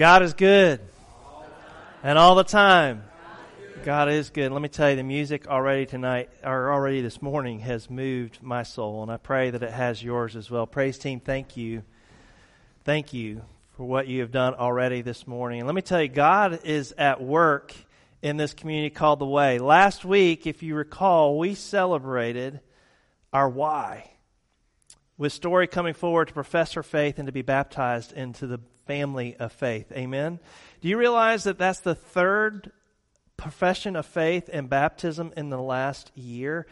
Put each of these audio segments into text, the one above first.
God is good. And all the time. God is good. Let me tell you, the music already tonight, or already this morning, has moved my soul, and I pray that it has yours as well. Praise team, thank you. Thank you for what you have done already this morning. And let me tell you, God is at work in this community called The Way. Last week, if you recall, we celebrated our why with Story coming forward to profess her faith and to be baptized into the family of faith. Amen. Do you realize that that's the third profession of faith and baptism in the last year?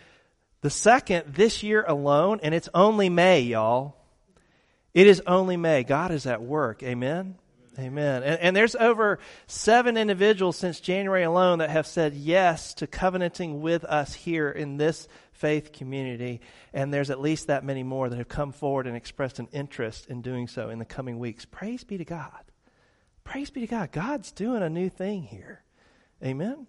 The second this year alone, and it's only May, y'all. It is only May. God is at work. Amen. Amen. And, and, there's over seven individuals since January alone that have said yes to covenanting with us here in this faith community. And there's at least that many more that have come forward and expressed an interest in doing so in the coming weeks. Praise be to God. Praise be to God. God's doing a new thing here. Amen.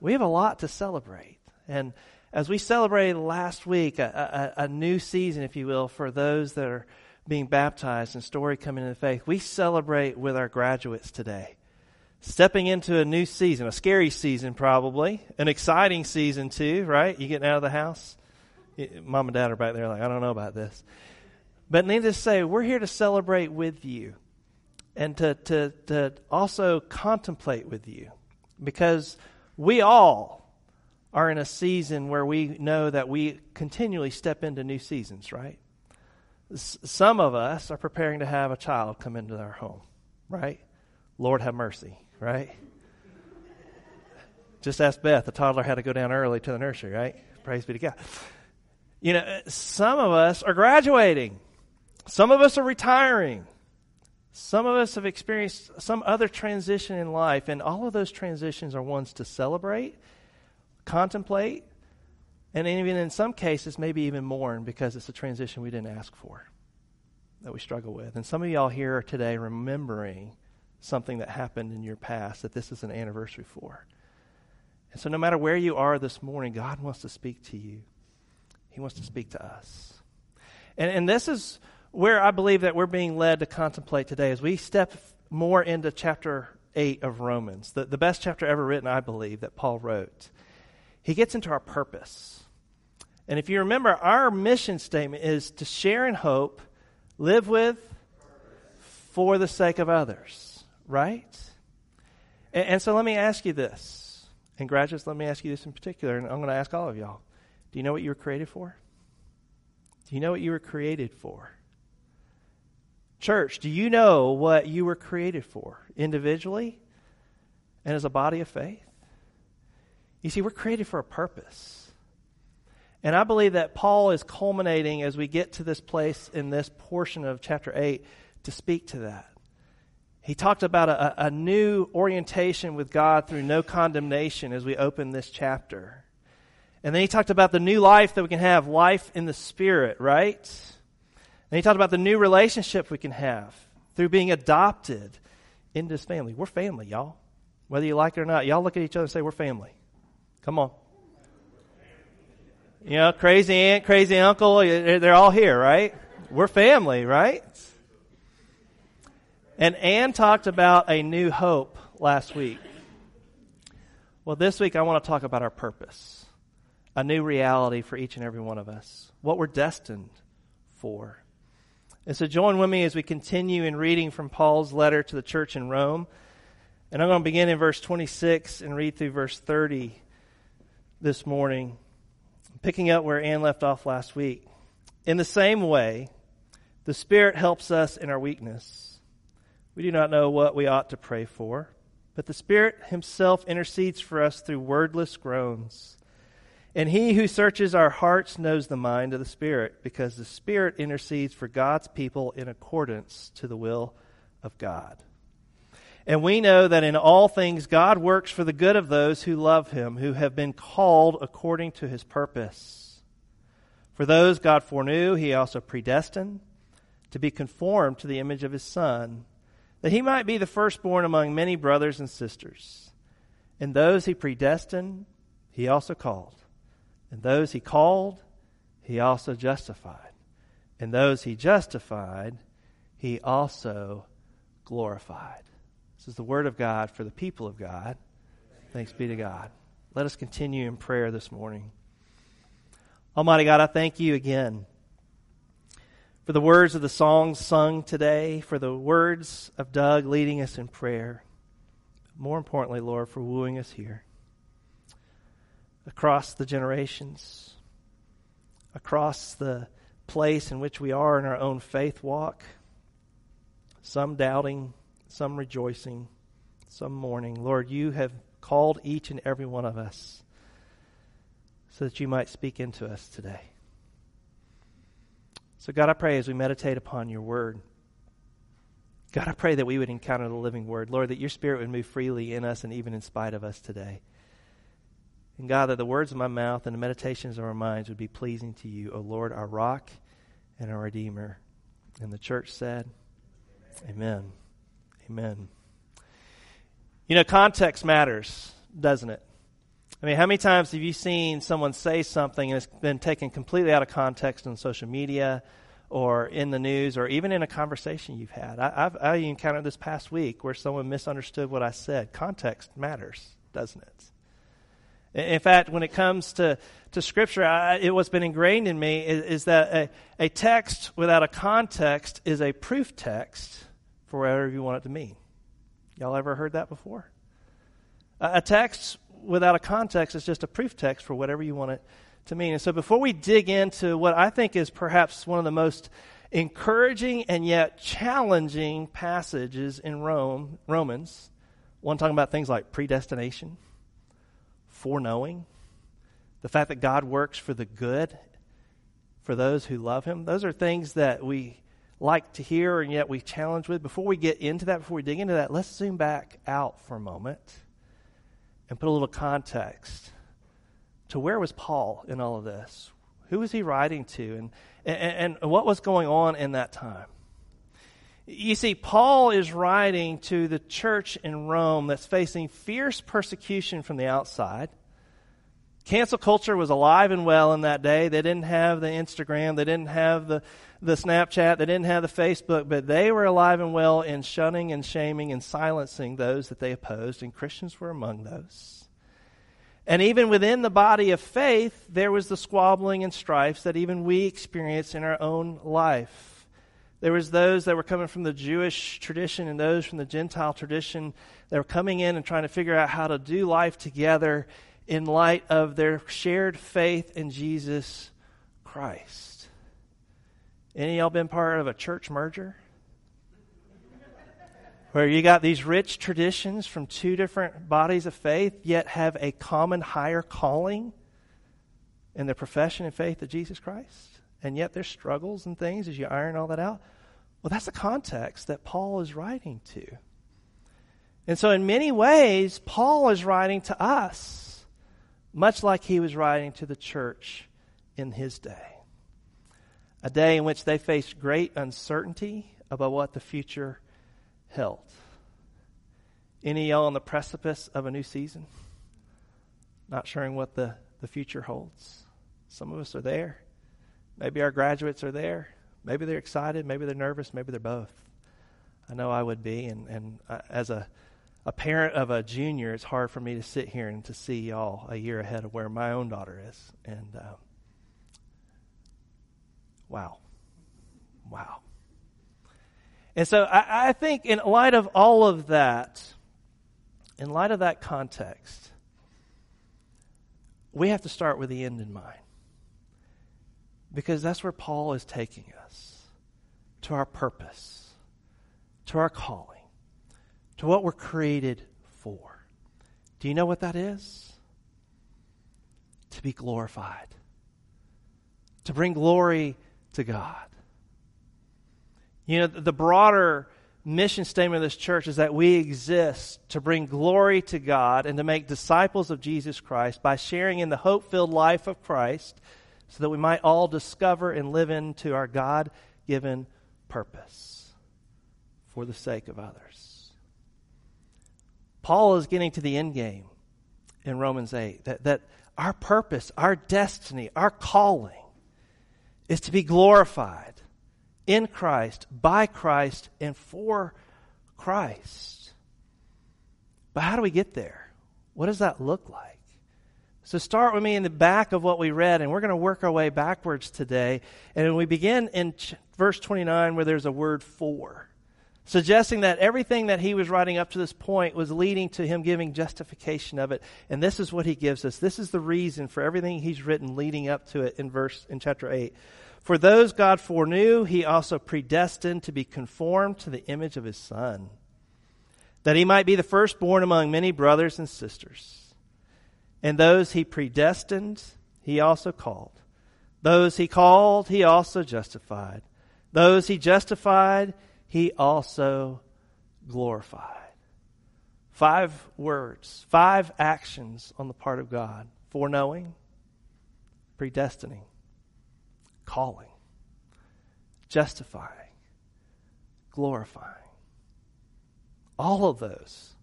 We have a lot to celebrate. And as we celebrated last week, a, a, a new season, if you will, for those that are being baptized and story coming into the faith, we celebrate with our graduates today. Stepping into a new season, a scary season probably, an exciting season too, right? You getting out of the house? Mom and dad are back there like, I don't know about this. But needless to say, we're here to celebrate with you and to, to, to also contemplate with you because we all are in a season where we know that we continually step into new seasons, right? some of us are preparing to have a child come into our home, right? Lord have mercy, right? Just ask Beth. The toddler had to go down early to the nursery, right? Praise be to God. You know, some of us are graduating. Some of us are retiring. Some of us have experienced some other transition in life, and all of those transitions are ones to celebrate, contemplate, and even in some cases, maybe even mourn because it's a transition we didn't ask for, that we struggle with. And some of y'all here today remembering something that happened in your past that this is an anniversary for. And so, no matter where you are this morning, God wants to speak to you, He wants to speak to us. And, and this is where I believe that we're being led to contemplate today as we step more into chapter 8 of Romans, the, the best chapter ever written, I believe, that Paul wrote. He gets into our purpose. And if you remember, our mission statement is to share in hope, live with, for the sake of others, right? And, and so let me ask you this. And graduates, let me ask you this in particular, and I'm going to ask all of y'all. Do you know what you were created for? Do you know what you were created for? Church, do you know what you were created for individually and as a body of faith? You see, we're created for a purpose. And I believe that Paul is culminating as we get to this place in this portion of chapter 8 to speak to that. He talked about a, a new orientation with God through no condemnation as we open this chapter. And then he talked about the new life that we can have, life in the Spirit, right? And he talked about the new relationship we can have through being adopted into his family. We're family, y'all. Whether you like it or not, y'all look at each other and say, We're family. Come on. You know, crazy aunt, crazy uncle, they're all here, right? We're family, right? And Anne talked about a new hope last week. Well, this week I want to talk about our purpose, a new reality for each and every one of us, what we're destined for. And so join with me as we continue in reading from Paul's letter to the church in Rome. And I'm going to begin in verse 26 and read through verse 30 this morning picking up where Anne left off last week. In the same way, the Spirit helps us in our weakness. We do not know what we ought to pray for, but the Spirit Himself intercedes for us through wordless groans. And He who searches our hearts knows the mind of the Spirit, because the Spirit intercedes for God's people in accordance to the will of God. And we know that in all things God works for the good of those who love him, who have been called according to his purpose. For those God foreknew, he also predestined to be conformed to the image of his Son, that he might be the firstborn among many brothers and sisters. And those he predestined, he also called. And those he called, he also justified. And those he justified, he also glorified. This is the word of God for the people of God. Thanks be to God. Let us continue in prayer this morning. Almighty God, I thank you again for the words of the songs sung today, for the words of Doug leading us in prayer. More importantly, Lord, for wooing us here across the generations, across the place in which we are in our own faith walk, some doubting, some rejoicing, some mourning. Lord, you have called each and every one of us so that you might speak into us today. So, God, I pray as we meditate upon your word, God, I pray that we would encounter the living word. Lord, that your spirit would move freely in us and even in spite of us today. And God, that the words of my mouth and the meditations of our minds would be pleasing to you, O Lord, our rock and our redeemer. And the church said, Amen. Amen. You know, context matters, doesn't it? I mean, how many times have you seen someone say something and it's been taken completely out of context on social media or in the news or even in a conversation you've had? I, have I encountered this past week where someone misunderstood what I said. Context matters, doesn't it? In fact, when it comes to, to Scripture, I, it, what's been ingrained in me is, is that a, a text without a context is a proof text for whatever you want it to mean. Y'all ever heard that before? A, a text without a context is just a proof text for whatever you want it to mean. And so before we dig into what I think is perhaps one of the most encouraging and yet challenging passages in Rome, Romans, one talking about things like predestination, foreknowing, the fact that God works for the good for those who love Him. Those are things that we like to hear and yet we challenge with. Before we get into that, before we dig into that, let's zoom back out for a moment and put a little context to where was Paul in all of this? Who was he writing to? And, and, and what was going on in that time? You see, Paul is writing to the church in Rome that's facing fierce persecution from the outside. Cancel culture was alive and well in that day. They didn't have the Instagram, they didn't have the, the Snapchat, they didn't have the Facebook, but they were alive and well in shunning and shaming and silencing those that they opposed, and Christians were among those. And even within the body of faith, there was the squabbling and strifes that even we experience in our own life. There was those that were coming from the Jewish tradition and those from the Gentile tradition that were coming in and trying to figure out how to do life together in light of their shared faith in Jesus Christ. Any of y'all been part of a church merger? Where you got these rich traditions from two different bodies of faith, yet have a common higher calling in the profession and faith of Jesus Christ? and yet there's struggles and things as you iron all that out. Well, that's the context that Paul is writing to. And so, in many ways, Paul is writing to us, much like he was writing to the church in his day. A day in which they faced great uncertainty about what the future held. Any y'all on the precipice of a new season? Not sure what the, the future holds. Some of us are there. Maybe our graduates are there. Maybe they're excited. Maybe they're nervous. Maybe they're both. I know I would be. And, and uh, as a, a parent of a junior, it's hard for me to sit here and to see y'all a year ahead of where my own daughter is. And uh, wow. Wow. And so I, I think, in light of all of that, in light of that context, we have to start with the end in mind. Because that's where Paul is taking us to our purpose, to our calling, to what we're created for. Do you know what that is? To be glorified, to bring glory to God. You know, the broader mission statement of this church is that we exist to bring glory to God and to make disciples of Jesus Christ by sharing in the hope filled life of Christ so that we might all discover and live into our God given purpose for the sake of others. Paul is getting to the end game in Romans 8 that, that our purpose, our destiny, our calling is to be glorified in Christ, by Christ, and for Christ. But how do we get there? What does that look like? So start with me in the back of what we read, and we're going to work our way backwards today. And we begin in ch- verse 29 where there's a word for, suggesting that everything that he was writing up to this point was leading to him giving justification of it. And this is what he gives us. This is the reason for everything he's written leading up to it in verse in chapter 8. For those God foreknew, he also predestined to be conformed to the image of his son, that he might be the firstborn among many brothers and sisters. And those he predestined, he also called. Those he called, he also justified. Those he justified, he also glorified. Five words, five actions on the part of God foreknowing, predestining, calling, justifying, glorifying. All of those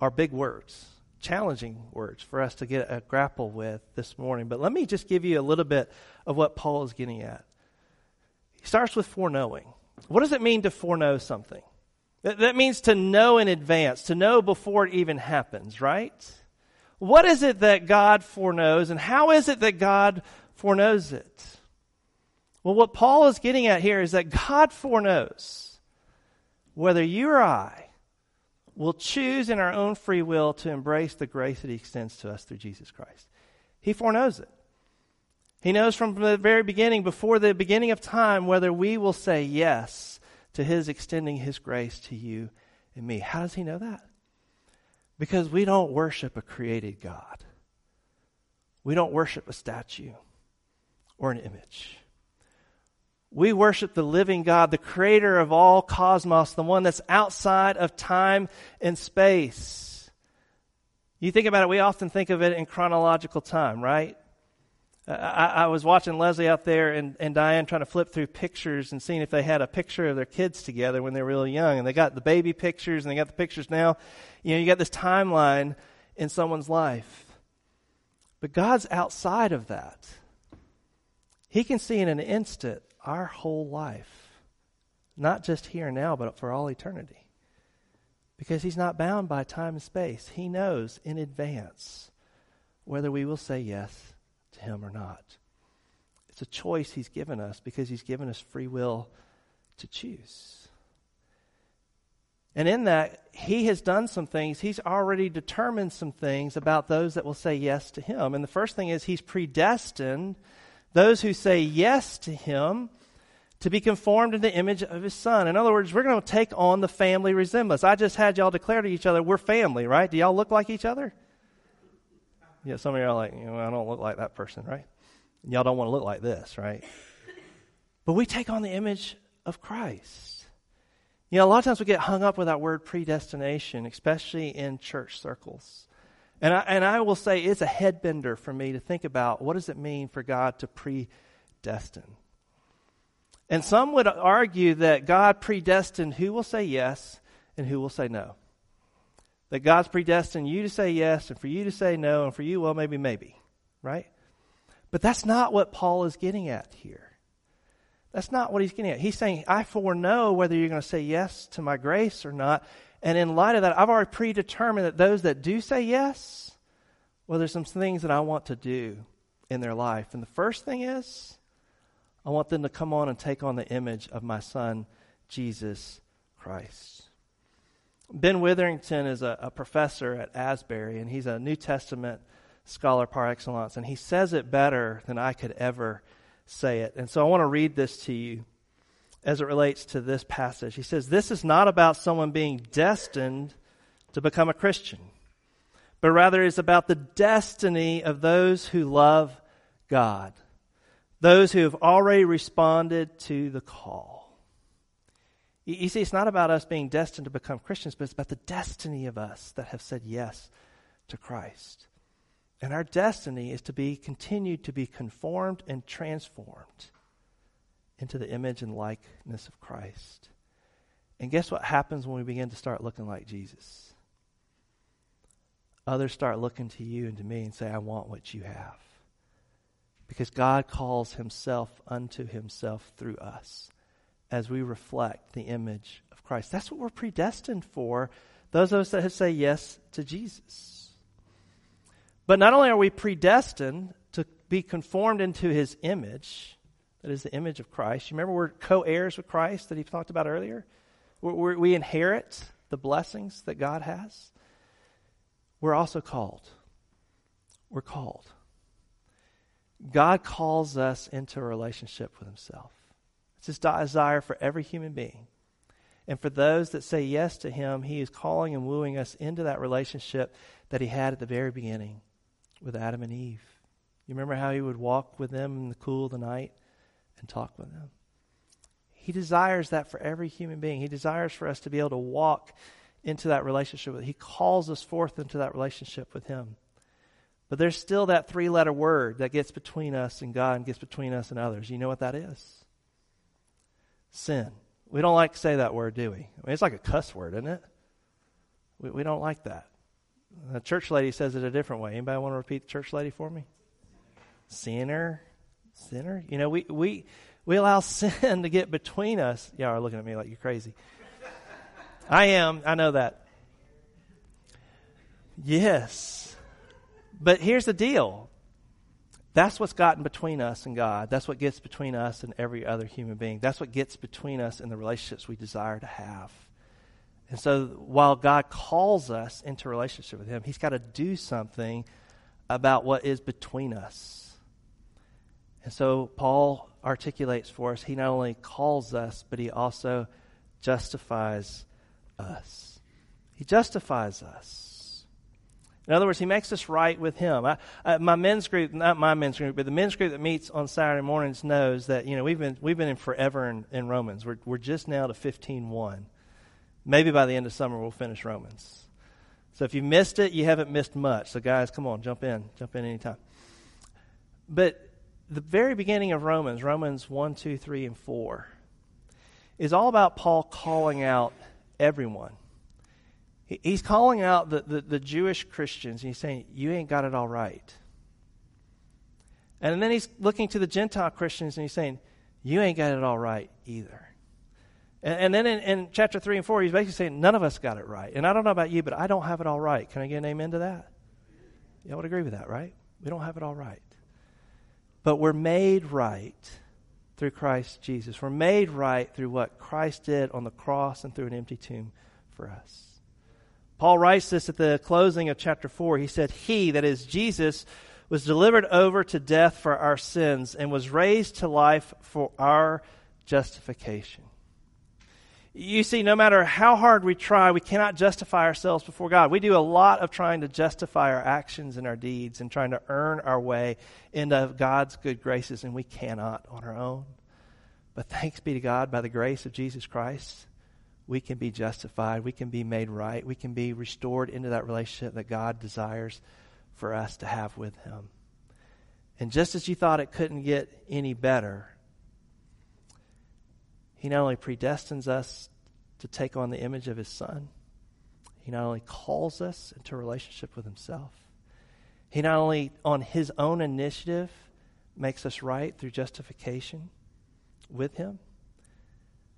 are big words challenging words for us to get a grapple with this morning. But let me just give you a little bit of what Paul is getting at. He starts with foreknowing. What does it mean to foreknow something? That, that means to know in advance, to know before it even happens, right? What is it that God foreknows, and how is it that God foreknows it? Well, what Paul is getting at here is that God foreknows whether you or I will choose in our own free will to embrace the grace that He extends to us through Jesus Christ. He foreknows it. He knows from the very beginning, before the beginning of time, whether we will say yes to His extending His grace to you and me. How does He know that? Because we don't worship a created God, we don't worship a statue or an image. We worship the living God, the creator of all cosmos, the one that's outside of time and space. You think about it, we often think of it in chronological time, right? I, I, was watching Leslie out there and, and Diane trying to flip through pictures and seeing if they had a picture of their kids together when they were really young. And they got the baby pictures and they got the pictures now. You know, you got this timeline in someone's life. But God's outside of that. He can see in an instant our whole life, not just here and now, but for all eternity. Because He's not bound by time and space. He knows in advance whether we will say yes to Him or not. It's a choice He's given us because He's given us free will to choose. And in that, He has done some things. He's already determined some things about those that will say yes to Him. And the first thing is He's predestined those who say yes to him to be conformed in the image of his son. In other words, we're going to take on the family resemblance. I just had y'all declare to each other, we're family, right? Do y'all look like each other? Yeah, some of y'all are like, you know, I don't look like that person, right? Y'all don't want to look like this, right? But we take on the image of Christ. You know, a lot of times we get hung up with that word predestination, especially in church circles. And I, and I will say it's a headbender for me to think about what does it mean for God to predestine. And some would argue that God predestined who will say yes and who will say no. That God's predestined you to say yes and for you to say no, and for you, well, maybe, maybe, right? But that's not what Paul is getting at here. That's not what he's getting at. He's saying, I foreknow whether you're going to say yes to my grace or not. And in light of that, I've already predetermined that those that do say yes, well, there's some things that I want to do in their life. And the first thing is, I want them to come on and take on the image of my son, Jesus Christ. Ben Witherington is a, a professor at Asbury, and he's a New Testament scholar par excellence, and he says it better than I could ever say it. And so I want to read this to you as it relates to this passage. He says, This is not about someone being destined to become a Christian, but rather is about the destiny of those who love God, those who have already responded to the call. You see, it's not about us being destined to become Christians, but it's about the destiny of us that have said yes to Christ. And our destiny is to be continued to be conformed and transformed into the image and likeness of Christ. And guess what happens when we begin to start looking like Jesus? Others start looking to you and to me and say, I want what you have. Because God calls himself unto himself through us as we reflect the image of Christ. That's what we're predestined for. Those of us that have say yes to Jesus. But not only are we predestined to be conformed into his image, that is the image of Christ. You remember we're co heirs with Christ that he talked about earlier? We're, we're, we inherit the blessings that God has. We're also called. We're called. God calls us into a relationship with himself. It's his desire for every human being. And for those that say yes to him, he is calling and wooing us into that relationship that he had at the very beginning with Adam and Eve. You remember how he would walk with them in the cool of the night and talk with them? He desires that for every human being. He desires for us to be able to walk into that relationship with He calls us forth into that relationship with him. But there's still that three letter word that gets between us and God and gets between us and others. You know what that is? Sin. We don't like to say that word, do we? I mean, it's like a cuss word, isn't it? We, we don't like that. The church lady says it a different way. Anybody want to repeat the church lady for me? Sinner. Sinner. You know, we, we, we allow sin to get between us. Y'all are looking at me like you're crazy. I am. I know that. Yes. But here's the deal that's what's gotten between us and God. That's what gets between us and every other human being. That's what gets between us and the relationships we desire to have. And so while God calls us into relationship with Him, He's got to do something about what is between us. And so Paul articulates for us, he not only calls us, but he also justifies us. He justifies us. In other words, he makes us right with him. I, I, my men's group, not my men's group, but the men's group that meets on Saturday mornings knows that you know we've been we've been in forever in, in Romans. We're we're just now to fifteen one. Maybe by the end of summer we'll finish Romans. So if you missed it, you haven't missed much. So guys, come on, jump in, jump in anytime. But the very beginning of Romans, Romans one, two, three, and four, is all about Paul calling out everyone He's calling out the, the, the, Jewish Christians and he's saying, You ain't got it all right. And then he's looking to the Gentile Christians and he's saying, You ain't got it all right either. And, and then in, in, chapter 3 and 4, he's basically saying, None of us got it right. And I don't know about you, but I don't have it all right. Can I get an amen to that? Y'all would agree with that, right? We don't have it all right. But we're made right through Christ Jesus. We're made right through what Christ did on the cross and through an empty tomb for us. Paul writes this at the closing of chapter 4. He said, He, that is Jesus, was delivered over to death for our sins and was raised to life for our justification. You see, no matter how hard we try, we cannot justify ourselves before God. We do a lot of trying to justify our actions and our deeds and trying to earn our way into God's good graces, and we cannot on our own. But thanks be to God by the grace of Jesus Christ we can be justified, we can be made right, we can be restored into that relationship that God desires for us to have with Him. And just as you thought it couldn't get any better, He not only predestines us to take on the image of His Son, He not only calls us into a relationship with Himself, He not only, on His own initiative, makes us right through justification with Him,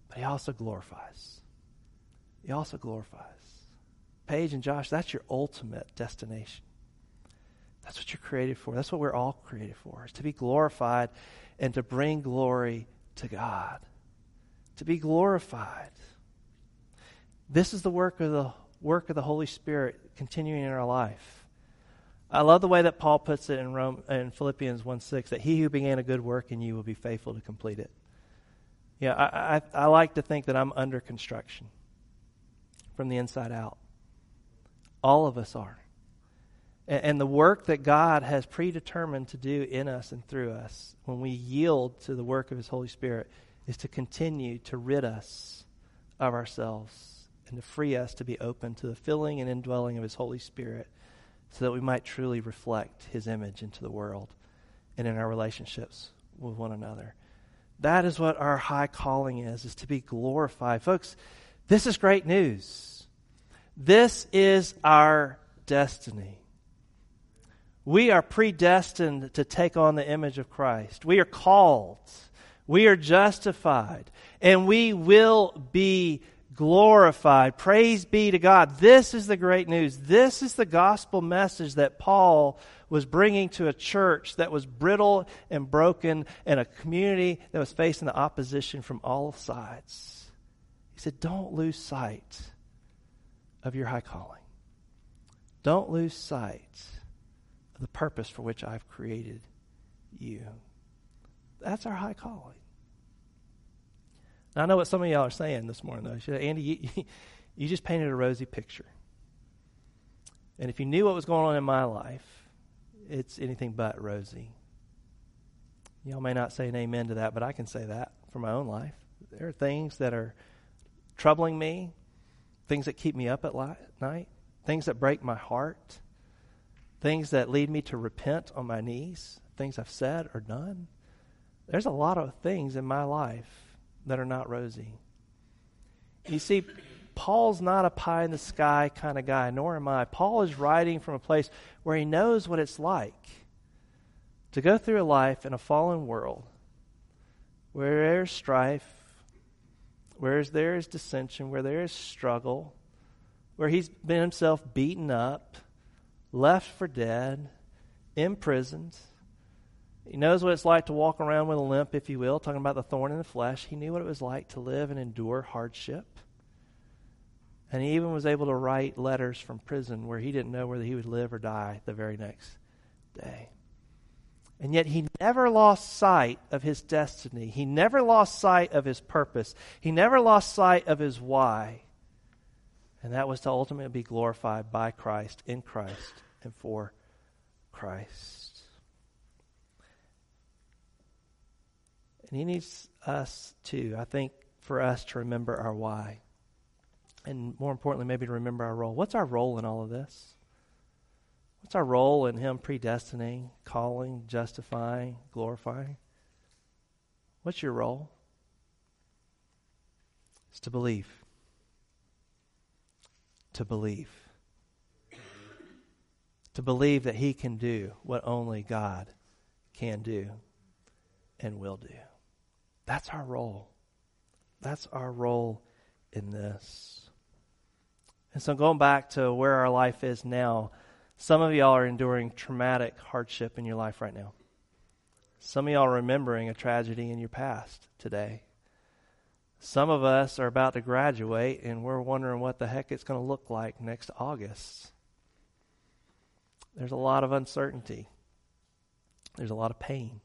but He also glorifies. He also glorifies. Paige and Josh, that's your ultimate destination. That's what you're created for. That's what we're all created for, is to be glorified and to bring glory to God. To be glorified. This is the work of the work of the Holy Spirit continuing in our life. I love the way that Paul puts it in Rome in Philippians 1 6 that he who began a good work in you will be faithful to complete it. Yeah, I, I, I like to think that I'm under construction from the inside out. All of us are. And, the work that God has predetermined to do in us and through us when we yield to the work of His Holy Spirit is to continue to rid us of ourselves and to free us to be open to the filling and indwelling of His Holy Spirit so that we might truly reflect His image into the world and in our relationships with one another. That is what our high calling is, is to be glorified. Folks, this is great news. This is our destiny. We are predestined to take on the image of Christ. We are called. We are justified. And we will be glorified. Praise be to God. This is the great news. This is the gospel message that Paul was bringing to a church that was brittle and broken and a community that was facing the opposition from all sides. He said, Don't lose sight of your high calling. Don't lose sight of the purpose for which I've created you. That's our high calling. Now, I know what some of y'all are saying this morning, though. Said, Andy, you, you just painted a rosy picture. And if you knew what was going on in my life, it's anything but rosy. Y'all may not say an amen to that, but I can say that for my own life. There are things that are troubling me, things that keep me up at li- night, things that break my heart, things that lead me to repent on my knees, things I've said or done. There's a lot of things in my life that are not rosy. You see, Paul's not a pie in the sky kind of guy, nor am I. Paul is writing from a place where he knows what it's like to go through a life in a fallen world where there's strife, where there is dissension, where there is struggle, where he's been himself beaten up, left for dead, imprisoned. He knows what it's like to walk around with a limp, if you will, talking about the thorn in the flesh. He knew what it was like to live and endure hardship. And he even was able to write letters from prison where he didn't know whether he would live or die the very next day. And yet he never lost sight of his destiny. He never lost sight of his purpose. He never lost sight of his why. And that was to ultimately be glorified by Christ, in Christ, and for Christ. And he needs us too, I think, for us to remember our why and more importantly, maybe to remember our role. What's our role in all of this? What's our role in Him predestining, calling, justifying, glorifying? What's your role? It's to believe. To believe. To believe that He can do what only God can do and will do. That's our role. That's our role in this. And so, going back to where our life is now, some of y'all are enduring traumatic hardship in your life right now. Some of y'all are remembering a tragedy in your past today. Some of us are about to graduate and we're wondering what the heck it's going to look like next August. There's a lot of uncertainty. There's a lot of pain.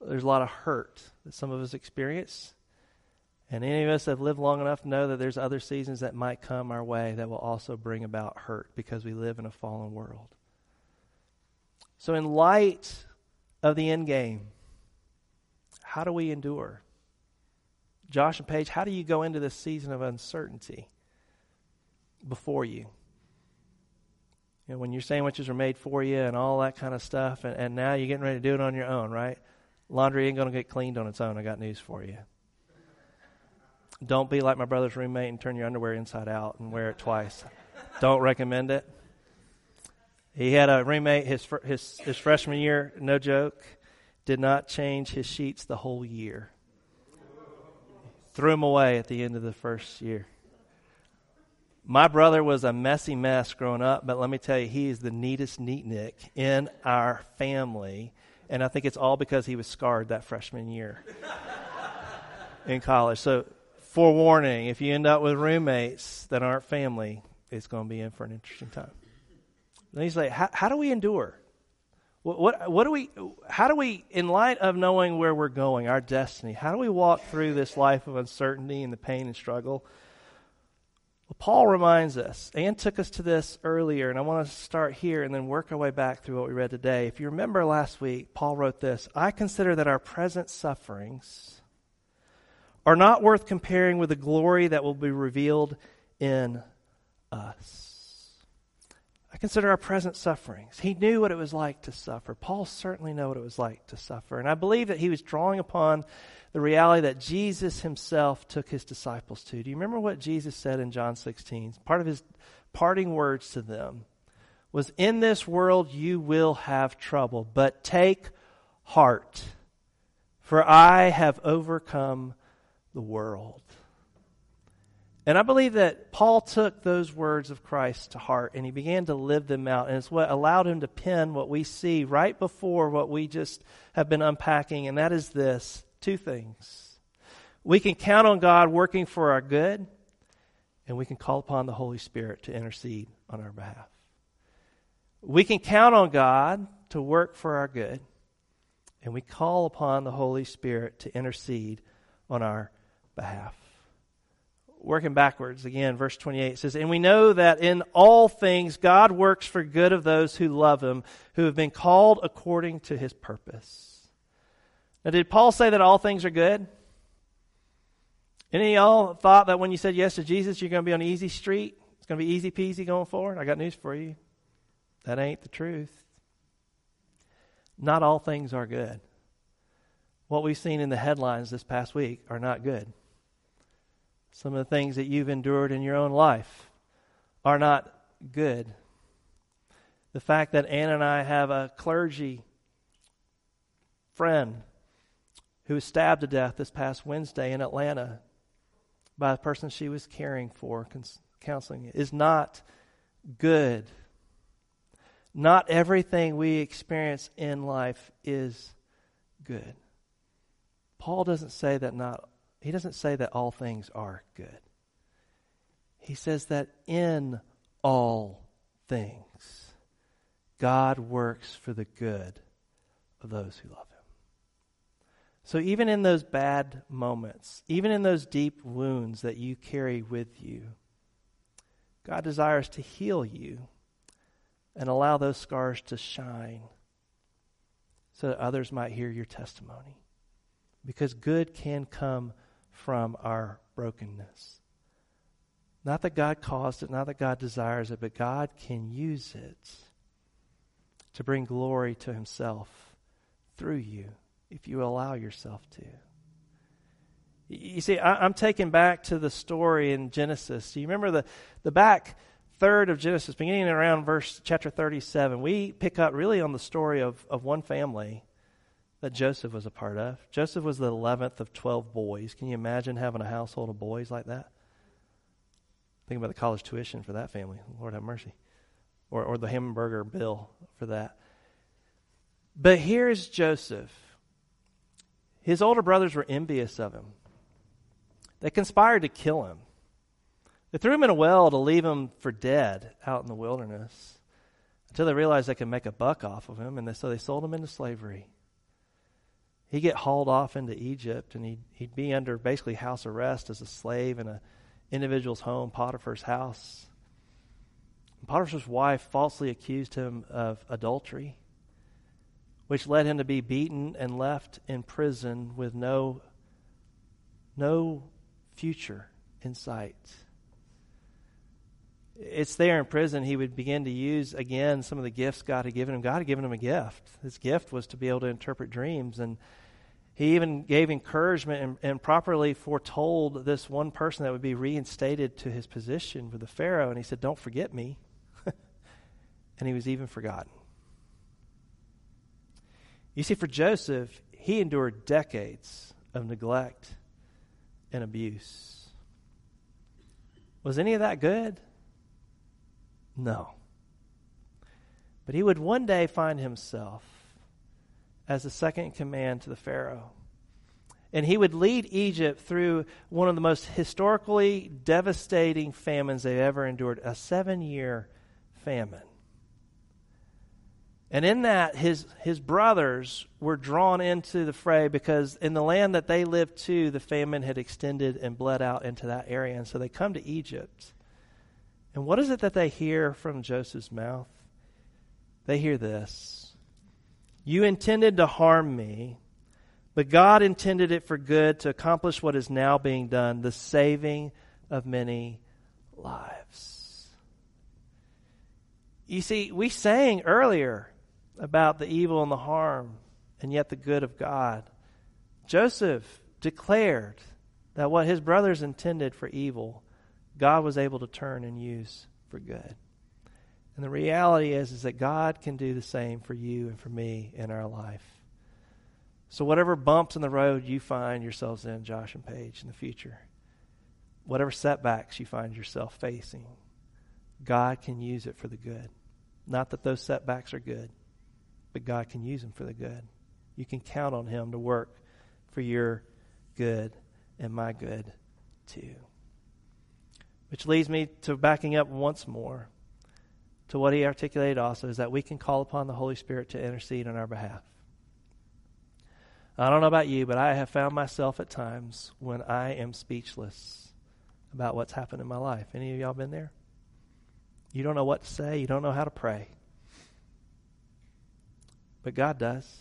There's a lot of hurt that some of us experience. And any of us that have lived long enough know that there's other seasons that might come our way that will also bring about hurt because we live in a fallen world. So, in light of the end game, how do we endure? Josh and Paige, how do you go into this season of uncertainty before you? You know, when your sandwiches are made for you and all that kind of stuff, and, and now you're getting ready to do it on your own, right? Laundry ain't going to get cleaned on its own. I got news for you. Don't be like my brother's roommate and turn your underwear inside out and wear it twice. Don't recommend it. He had a roommate his, his, his freshman year, no joke, did not change his sheets the whole year. Threw them away at the end of the first year. My brother was a messy mess growing up, but let me tell you, he is the neatest neatnik in our family. And I think it's all because he was scarred that freshman year in college. So forewarning if you end up with roommates that aren't family, it's going to be in for an interesting time. And he's like, how, do we endure? What, what, what do we, how do we, in light of knowing where we're going, our destiny, how do we walk through this life of uncertainty and the pain and struggle? Well, Paul reminds us, and took us to this earlier, and I want to start here and then work our way back through what we read today. If you remember last week, Paul wrote this I consider that our present sufferings are not worth comparing with the glory that will be revealed in us. I consider our present sufferings. He knew what it was like to suffer. Paul certainly knew what it was like to suffer. And I believe that he was drawing upon the reality that Jesus himself took his disciples to. Do you remember what Jesus said in John 16? Part of his parting words to them was In this world you will have trouble, but take heart, for I have overcome the world. And I believe that Paul took those words of Christ to heart and he began to live them out. And it's what allowed him to pen what we see right before what we just have been unpacking, and that is this two things. We can count on God working for our good, and we can call upon the Holy Spirit to intercede on our behalf. We can count on God to work for our good, and we call upon the Holy Spirit to intercede on our behalf working backwards again, verse 28 says, And we know that in all things God works for good of those who love him, who have been called according to his purpose. Now, did Paul say that all things are good? Any of y'all thought that when you said yes to Jesus, you're going to be on easy street? It's going to be easy peasy going forward? I got news for you. That ain't the truth. Not all things are good. What we've seen in the headlines this past week are not good. Some of the things that you've endured in your own life are not good. The fact that Ann and I have a clergy friend who was stabbed to death this past Wednesday in Atlanta by the person she was caring for, counseling, is not good. Not everything we experience in life is good. Paul doesn't say that not he doesn't say that all things are good. He says that in all things, God works for the good of those who love Him. So, even in those bad moments, even in those deep wounds that you carry with you, God desires to heal you and allow those scars to shine so that others might hear your testimony. Because good can come from our brokenness. Not that God caused it, not that God desires it, but God can use it to bring glory to Himself through you if you allow yourself to. You see, I, am taken back to the story in Genesis. Do you remember the, the back third of Genesis, beginning around verse chapter 37? We pick up really on the story of, of one family that Joseph was a part of. Joseph was the 11th of 12 boys. Can you imagine having a household of boys like that? Think about the college tuition for that family. Lord have mercy. Or, or the hamburger bill for that. But here's Joseph. His older brothers were envious of him. They conspired to kill him. They threw him in a well to leave him for dead out in the wilderness until they realized they could make a buck off of him, and they, so they sold him into slavery he'd get hauled off into Egypt and he'd, he'd be under basically house arrest as a slave in an individual's home, Potiphar's house. Potiphar's wife falsely accused him of adultery, which led him to be beaten and left in prison with no, no future in sight. It's there in prison he would begin to use again some of the gifts God had given him. God had given him a gift. His gift was to be able to interpret dreams and he even gave encouragement and, and, properly foretold this one person that would be reinstated to his position with the Pharaoh. And he said, Don't forget me. and he was even forgotten. You see, for Joseph, he endured decades of neglect and abuse. Was any of that good? No. But he would one day find himself as the second command to the Pharaoh. And he would lead Egypt through one of the most historically devastating famines they've ever endured a seven year famine. And in that, his, his brothers were drawn into the fray because in the land that they lived to, the famine had extended and bled out into that area. And so they come to Egypt. And what is it that they hear from Joseph's mouth? They hear this you intended to harm me, but God intended it for good to accomplish what is now being done, the saving of many lives. You see, we sang earlier about the evil and the harm, and yet the good of God. Joseph declared that what his brothers intended for evil, God was able to turn and use for good. And the reality is, is that God can do the same for you and for me in our life. So, whatever bumps in the road you find yourselves in, Josh and Paige, in the future, whatever setbacks you find yourself facing, God can use it for the good. Not that those setbacks are good, but God can use them for the good. You can count on Him to work for your good and my good too. Which leads me to backing up once more to what he articulated also is that we can call upon the Holy Spirit to intercede on our behalf. I don't know about you, but I have found myself at times when I am speechless about what's happened in my life. Any of y'all been there? You don't know what to say, you don't know how to pray. But God does.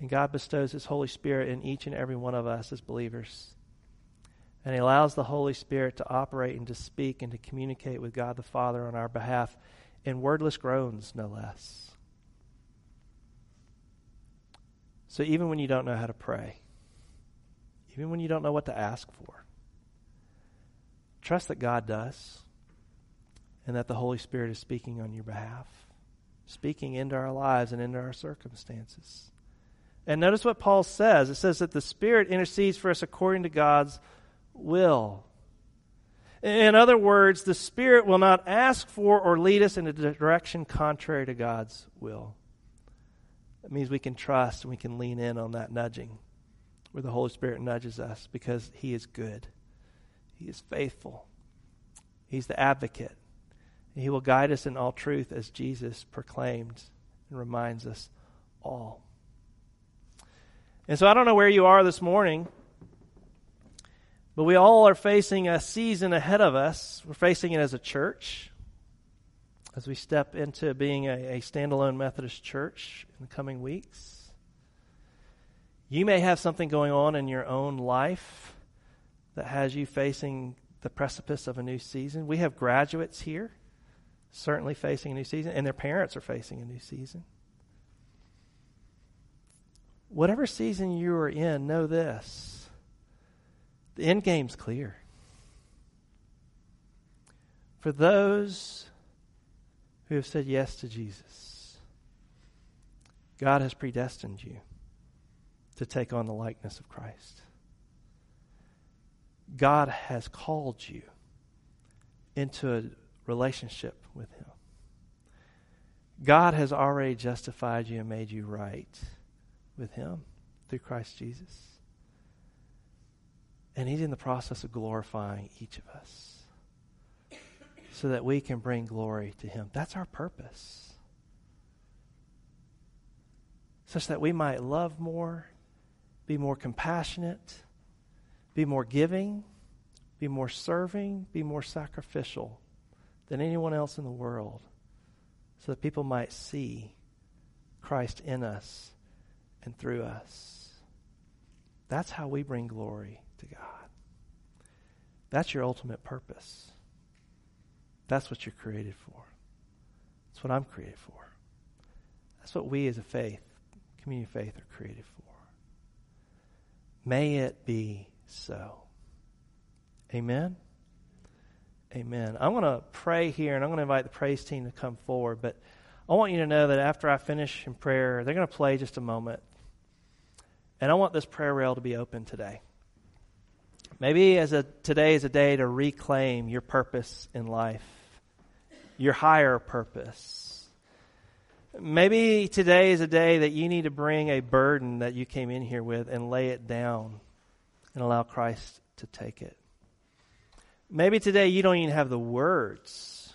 And God bestows His Holy Spirit in each and every one of us as believers. And He allows the Holy Spirit to operate and to speak and to communicate with God the Father on our behalf in wordless groans, no less. So even when you don't know how to pray, even when you don't know what to ask for, trust that God does and that the Holy Spirit is speaking on your behalf, speaking into our lives and into our circumstances. And notice what Paul says it says that the Spirit intercedes for us according to God's will. In other words, the Spirit will not ask for or lead us in a direction contrary to God's will. That means we can trust and we can lean in on that nudging where the Holy Spirit nudges us because He is good. He is faithful. He's the advocate. He will guide us in all truth as Jesus proclaimed and reminds us all. And so I don't know where you are this morning. But we all are facing a season ahead of us. We're facing it as a church as we step into being a, a, standalone Methodist church in the coming weeks. You may have something going on in your own life that has you facing the precipice of a new season. We have graduates here certainly facing a new season, and their parents are facing a new season. Whatever season you are in, know this the end game's clear. For those who have said yes to Jesus, God has predestined you to take on the likeness of Christ. God has called you into a relationship with Him. God has already justified you and made you right with Him through Christ Jesus. And He's in the process of glorifying each of us so that we can bring glory to Him. That's our purpose. Such that we might love more, be more compassionate, be more giving, be more serving, be more sacrificial than anyone else in the world, so that people might see Christ in us and through us. That's how we bring glory to God. That's your ultimate purpose. That's what you're created for. That's what I'm created for. That's what we as a faith, community of faith, are created for. May it be so. Amen. Amen. I'm going to pray here, and I'm going to invite the praise team to come forward. But I want you to know that after I finish in prayer, they're going to play just a moment. And I want this prayer rail to be open today. Maybe as a, today is a day to reclaim your purpose in life, your higher purpose. Maybe today is a day that you need to bring a burden that you came in here with and lay it down and allow Christ to take it. Maybe today you don't even have the words,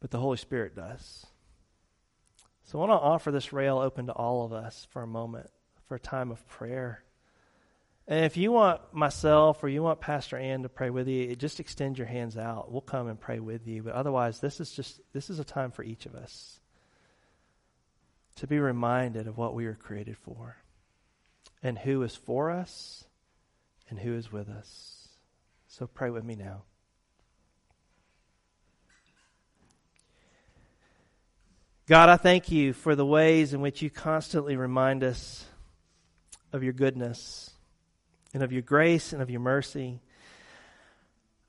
but the Holy Spirit does. So I want to offer this rail open to all of us for a moment, for a time of prayer. And if you want myself or you want Pastor Ann to pray with you, just extend your hands out. We'll come and pray with you. But otherwise, this is just this is a time for each of us to be reminded of what we were created for and who is for us and who is with us. So pray with me now. God, I thank you for the ways in which you constantly remind us of your goodness and of your grace and of your mercy.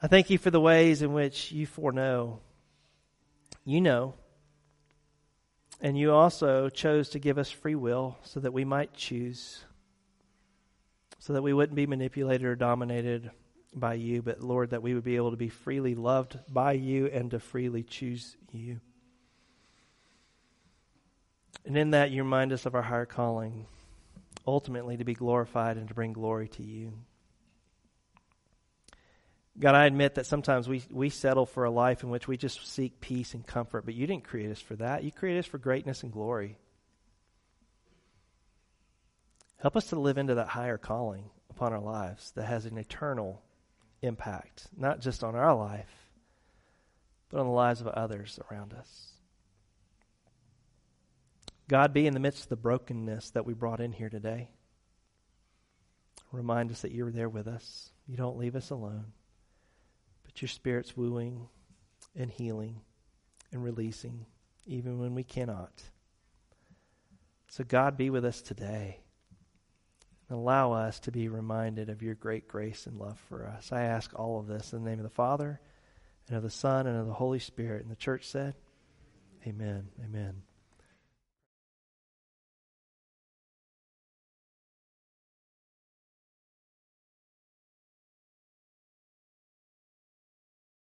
I thank you for the ways in which you foreknow. You know. And you also chose to give us free will so that we might choose. so that we wouldn't be manipulated or dominated by you, but Lord, that we would be able to be freely loved by you and to freely choose you. And in that, you remind us of our higher calling, ultimately to be glorified and to bring glory to you. God, I admit that sometimes we, we settle for a life in which we just seek peace and comfort, but you didn't create us for that. You created us for greatness and glory. Help us to live into that higher calling upon our lives that has an eternal impact, not just on our life, but on the lives of others around us. God, be in the midst of the brokenness that we brought in here today. Remind us that you're there with us. You don't leave us alone, but your Spirit's wooing and healing and releasing, even when we cannot. So, God, be with us today. Allow us to be reminded of your great grace and love for us. I ask all of this in the name of the Father, and of the Son, and of the Holy Spirit. And the church said, Amen. Amen.